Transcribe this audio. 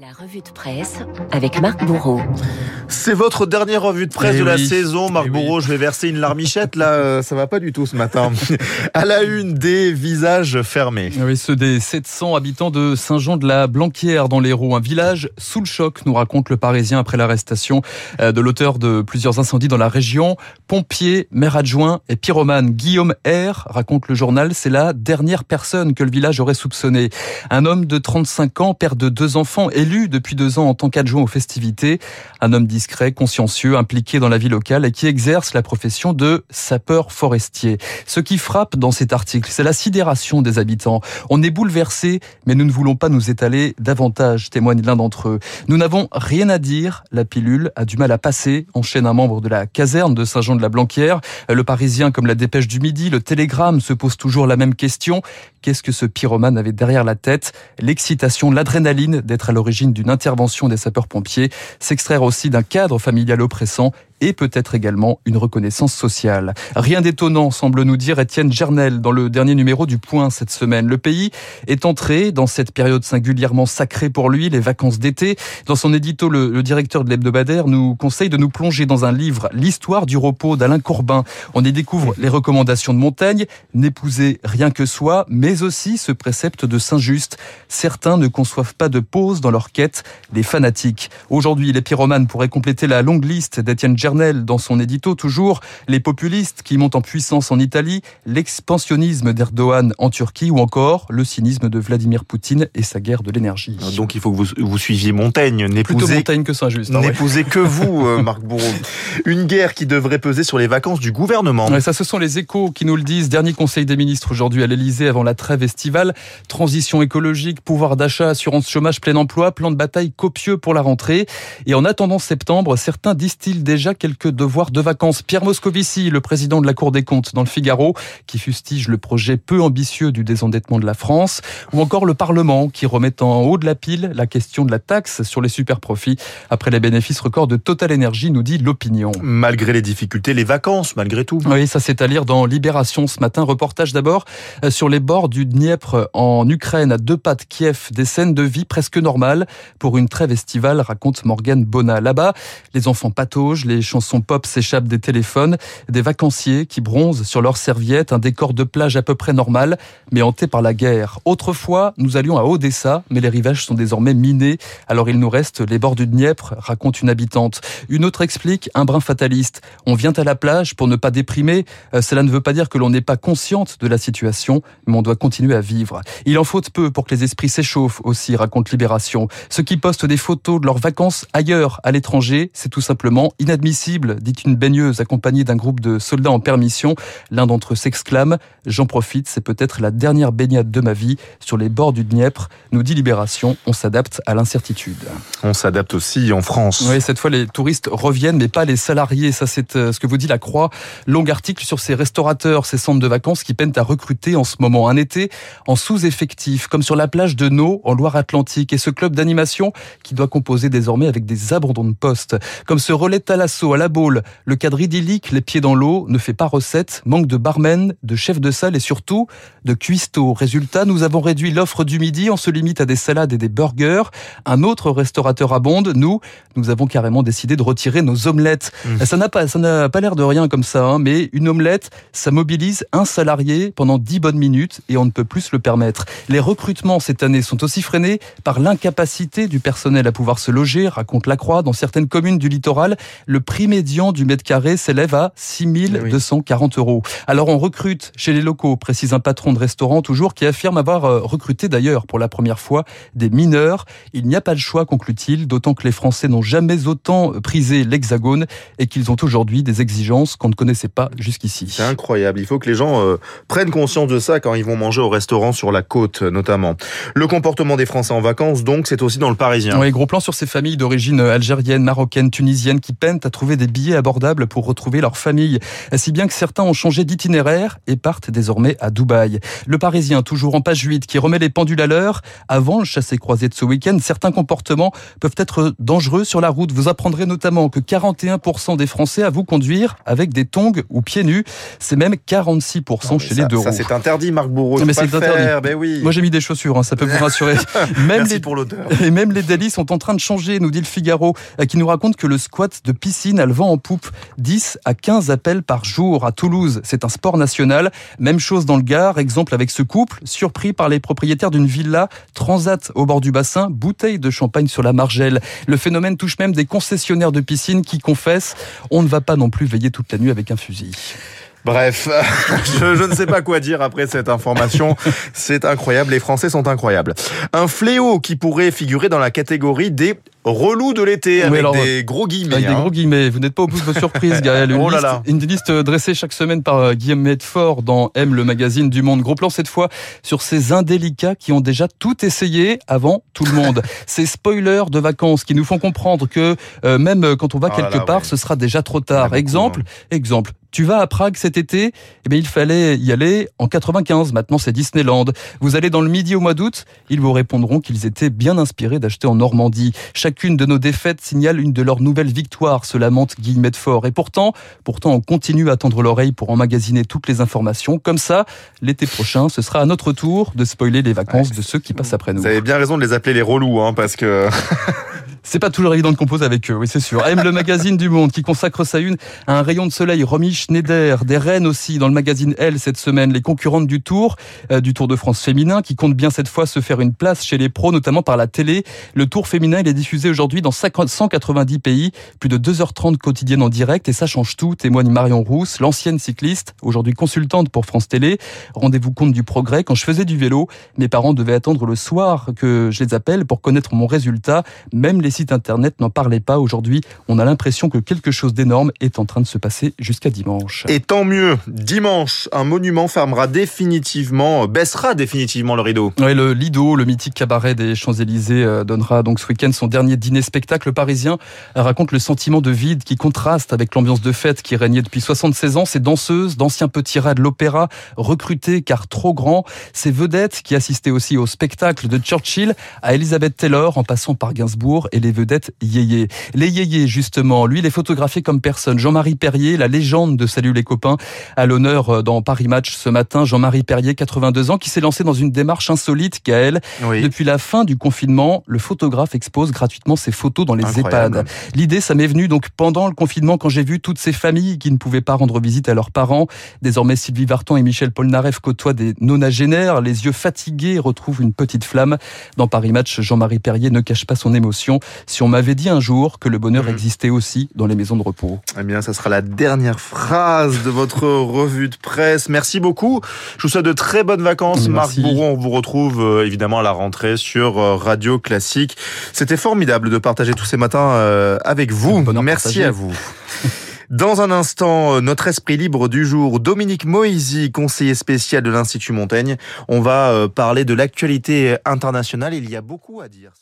La revue de presse avec Marc Bourreau. C'est votre dernière revue de presse Eh de la oui. saison, Marc Eh oui. Bourreau. Je vais verser une larmichette là, euh, ça va pas du tout ce matin. à la une, des visages fermés. Oui, ceux des 700 habitants de Saint-Jean-de-la-Blanquière dans l'Hérault, un village sous le choc, nous raconte le Parisien après l'arrestation euh, de l'auteur de plusieurs incendies dans la région. Pompier, maire adjoint et pyromane Guillaume R, raconte le journal, c'est la dernière personne que le village aurait soupçonné. Un homme de 35 ans, père de deux enfants, élu depuis deux ans en tant qu'adjoint aux festivités. Un homme discret, consciencieux, impliqué dans la vie locale et qui exerce la profession de sapeur forestier. Ce qui frappe dans cet article, c'est la sidération des habitants. On est bouleversé, mais nous ne voulons pas nous étaler davantage, témoigne l'un d'entre eux. Nous n'avons rien à dire, la pilule a du mal à passer, enchaîne un membre de la caserne de Saint-Jean-de-la-Blanquière. Le Parisien, comme la dépêche du midi, le télégramme se pose toujours la même question. Qu'est-ce que ce pyromane avait derrière la tête? L'excitation, l'adrénaline d'être à l'origine d'une intervention des sapeurs-pompiers, s'extraire aussi d'un cadre familial oppressant et peut-être également une reconnaissance sociale. Rien d'étonnant, semble nous dire Étienne Gernel dans le dernier numéro du Point cette semaine. Le pays est entré dans cette période singulièrement sacrée pour lui, les vacances d'été. Dans son édito, le, directeur de l'hebdomadaire nous conseille de nous plonger dans un livre, L'histoire du repos d'Alain Corbin. On y découvre les recommandations de Montaigne, n'épouser rien que soi, mais aussi ce précepte de Saint-Just. Certains ne conçoivent pas de pause dans leur quête, les fanatiques. Aujourd'hui, les pyromanes pourraient compléter la longue liste d'Étienne Gernel dans son édito toujours, les populistes qui montent en puissance en Italie, l'expansionnisme d'Erdogan en Turquie ou encore le cynisme de Vladimir Poutine et sa guerre de l'énergie. Donc il faut que vous, vous suiviez Montaigne, n'épousez Montaigne que Saint-Just. hein, ouais. N'épousez que vous, euh, Marc Bourreau. Une guerre qui devrait peser sur les vacances du gouvernement. Ouais, ça, ce sont les échos qui nous le disent. Dernier conseil des ministres aujourd'hui à l'Elysée avant la trêve estivale. Transition écologique, pouvoir d'achat, assurance chômage, plein emploi, plan de bataille copieux pour la rentrée. Et en attendant septembre, certains distillent déjà quelques devoirs de vacances. Pierre Moscovici, le président de la Cour des comptes dans le Figaro, qui fustige le projet peu ambitieux du désendettement de la France. Ou encore le Parlement, qui remet en haut de la pile la question de la taxe sur les superprofits après les bénéfices records de Total Energy, nous dit l'opinion. Malgré les difficultés, les vacances, malgré tout. Oui, ça c'est à lire dans Libération ce matin. Reportage d'abord euh, sur les bords du Dniepr en Ukraine, à deux pas de Kiev. Des scènes de vie presque normales pour une trêve estivale, raconte Morgane Bona. Là-bas, les enfants pataugent, les chansons pop s'échappent des téléphones, des vacanciers qui bronzent sur leurs serviettes, un décor de plage à peu près normal, mais hanté par la guerre. Autrefois, nous allions à Odessa, mais les rivages sont désormais minés. Alors il nous reste les bords du Dniepr, raconte une habitante. Une autre explique un brin fataliste. On vient à la plage pour ne pas déprimer. Euh, cela ne veut pas dire que l'on n'est pas consciente de la situation, mais on doit continuer à vivre. Il en faut peu pour que les esprits s'échauffent aussi, raconte Libération. Ceux qui postent des photos de leurs vacances ailleurs, à l'étranger, c'est tout simplement inadmissible, dit une baigneuse accompagnée d'un groupe de soldats en permission. L'un d'entre eux s'exclame J'en profite, c'est peut-être la dernière baignade de ma vie sur les bords du Dniepr. Nous dit Libération, on s'adapte à l'incertitude. On s'adapte aussi en France. Oui, cette fois, les touristes reviennent, mais pas les salariés. Ça, c'est euh, ce que vous dit la Croix. Long article sur ces restaurateurs, ces centres de vacances qui peinent à recruter en ce moment. Un été en sous-effectif, comme sur la plage de No, en Loire-Atlantique. Et ce club d'animation qui doit composer désormais avec des abandons de poste. Comme ce relais de À la Baule, le cadre idyllique, les pieds dans l'eau, ne fait pas recette. Manque de barmen, de chef de salle et surtout de cuistot. Résultat, nous avons réduit l'offre du midi. On se limite à des salades et des burgers. Un autre restaurateur abonde. Nous, nous avons carrément décidé de retirer nos omelettes. Mmh. Ça n'a pas, ça n'a pas l'air de rien comme ça, hein, mais une omelette, ça mobilise un salarié pendant 10 bonnes minutes et on ne peut plus se le permettre. Les recrutements cette année sont aussi freinés par l'incapacité du personnel à pouvoir se loger, raconte la Croix. Dans certaines communes du littoral, le prix médian du mètre carré s'élève à 6240 euros. Alors on recrute chez les locaux, précise un patron de restaurant toujours, qui affirme avoir euh, recruté d'ailleurs pour la première fois des mineurs. Il n'y a pas de choix, conclut-il, d'autant que les Français n'ont jamais autant prisé l'Hexagone et qu'ils ont aujourd'hui des exigences qu'on ne connaissait pas jusqu'ici. C'est incroyable. Il faut que les gens euh, prennent conscience de ça quand ils vont manger au restaurant sur la côte, notamment. Le comportement des Français en vacances, donc, c'est aussi dans le Parisien. Oui, gros plan sur ces familles d'origine algérienne, marocaine, tunisienne qui peinent à trouver trouver des billets abordables pour retrouver leur famille. Si bien que certains ont changé d'itinéraire et partent désormais à Dubaï. Le Parisien, toujours en page 8, qui remet les pendules à l'heure. Avant le chassé-croisé de ce week-end, certains comportements peuvent être dangereux sur la route. Vous apprendrez notamment que 41% des Français avouent conduire avec des tongs ou pieds nus. C'est même 46% chez les deux roues. Ça, c'est interdit, Marc Bourreau. Mais c'est interdit. Ben oui. Moi, j'ai mis des chaussures, hein, ça peut vous rassurer. même Merci les... pour l'odeur. Et même les délits sont en train de changer, nous dit le Figaro, euh, qui nous raconte que le squat de piscine le vent en poupe. 10 à 15 appels par jour à Toulouse. C'est un sport national. Même chose dans le Gard. Exemple avec ce couple, surpris par les propriétaires d'une villa transat au bord du bassin, bouteille de champagne sur la margelle. Le phénomène touche même des concessionnaires de piscine qui confessent on ne va pas non plus veiller toute la nuit avec un fusil. Bref, je, je, ne sais pas quoi dire après cette information. C'est incroyable, les Français sont incroyables. Un fléau qui pourrait figurer dans la catégorie des relous de l'été avec des gros guillemets. Avec hein. des gros guillemets. Vous n'êtes pas au bout de vos surprises, Gaël. Une, oh là liste, là. une liste dressée chaque semaine par euh, Guillaume Medfort dans M, le magazine du Monde. Gros plan cette fois sur ces indélicats qui ont déjà tout essayé avant tout le monde. ces spoilers de vacances qui nous font comprendre que euh, même quand on va Oh quelque là, part, ouais. ce sera déjà trop tard. beaucoup, exemple, exemple. Tu vas à Prague cet été, eh bien, il fallait y aller en 95. Maintenant, c'est Disneyland. Vous allez dans le midi au mois d'août, ils vous répondront qu'ils étaient bien inspirés d'acheter en Normandie. Chacune de nos défaites signale une de leurs nouvelles victoires, se lamente Guy Medfort. Et pourtant, pourtant, on continue à tendre l'oreille pour emmagasiner toutes les informations. Comme ça, l'été prochain, ce sera à notre tour de spoiler les vacances de ceux qui passent après nous. Vous avez bien raison de les appeler les relous, hein, parce que C'est pas toujours évident de composer avec eux, oui, c'est sûr. Aime le magazine du Monde qui consacre sa une à un rayon de soleil. Romy Schneider, des reines aussi dans le magazine Elle cette semaine, les concurrentes du Tour, euh, du Tour de France féminin, qui compte bien cette fois se faire une place chez les pros, notamment par la télé. Le Tour féminin, il est diffusé aujourd'hui dans 50 190 pays, plus de 2h30 quotidiennes en direct, et ça change tout, témoigne Marion Rousse, l'ancienne cycliste, aujourd'hui consultante pour France Télé. Rendez-vous compte du progrès. Quand je faisais du vélo, mes parents devaient attendre le soir que je les appelle pour connaître mon résultat. Même les sites internet n'en parlaient pas. Aujourd'hui, on a l'impression que quelque chose d'énorme est en train de se passer jusqu'à dimanche. Et tant mieux, dimanche, un monument fermera définitivement, baissera définitivement le rideau. Ouais, le Lido, le mythique cabaret des Champs-Élysées, euh, donnera donc ce week-end son dernier dîner spectacle Le parisien. euh, raconte le sentiment de vide qui contraste avec l'ambiance de fête qui régnait depuis 76 ans. Ces danseuses, d'anciens petits rats de l'opéra, recrutés car trop grands. Ces vedettes qui assistaient aussi au spectacle de Churchill à Elizabeth Taylor en passant par Gainsbourg et les vedettes yéyé. Les yéyés, justement, lui, il est photographié comme personne. Jean-Marie Perrier, la légende de Salut les copains, à l'honneur euh, dans Paris Match ce matin. Jean-Marie Perrier, 82 ans, qui s'est lancé dans une démarche insolite, Gaël. Oui. Depuis la fin du confinement, le photographe expose gratuitement ses photos dans les Incroyable. EHPAD. L'idée, ça m'est venu donc pendant le confinement quand j'ai vu toutes ces familles qui ne pouvaient pas rendre visite à leurs parents. Désormais, Sylvie Vartan et Michel Polnareff côtoient des nonagénaires. Les yeux fatigués retrouvent une petite flamme. Dans Paris Match, Jean-Marie Perrier ne cache pas son émotion. Si on m'avait dit un jour que le bonheur Mhm. existait aussi dans les maisons de repos. Eh bien, ça sera la dernière phrase de votre revue de presse. Merci beaucoup. Je vous souhaite de très bonnes vacances. Merci. Marc Bourreau, on vous retrouve euh, évidemment à la rentrée sur euh, Radio Classique. C'était formidable de partager tous ces matins euh, avec vous. Merci à vous. Dans un instant, notre esprit libre du jour, Dominique Moisy, conseiller spécial de l'Institut Montaigne. On va parler de l'actualité internationale. Il y a beaucoup à dire.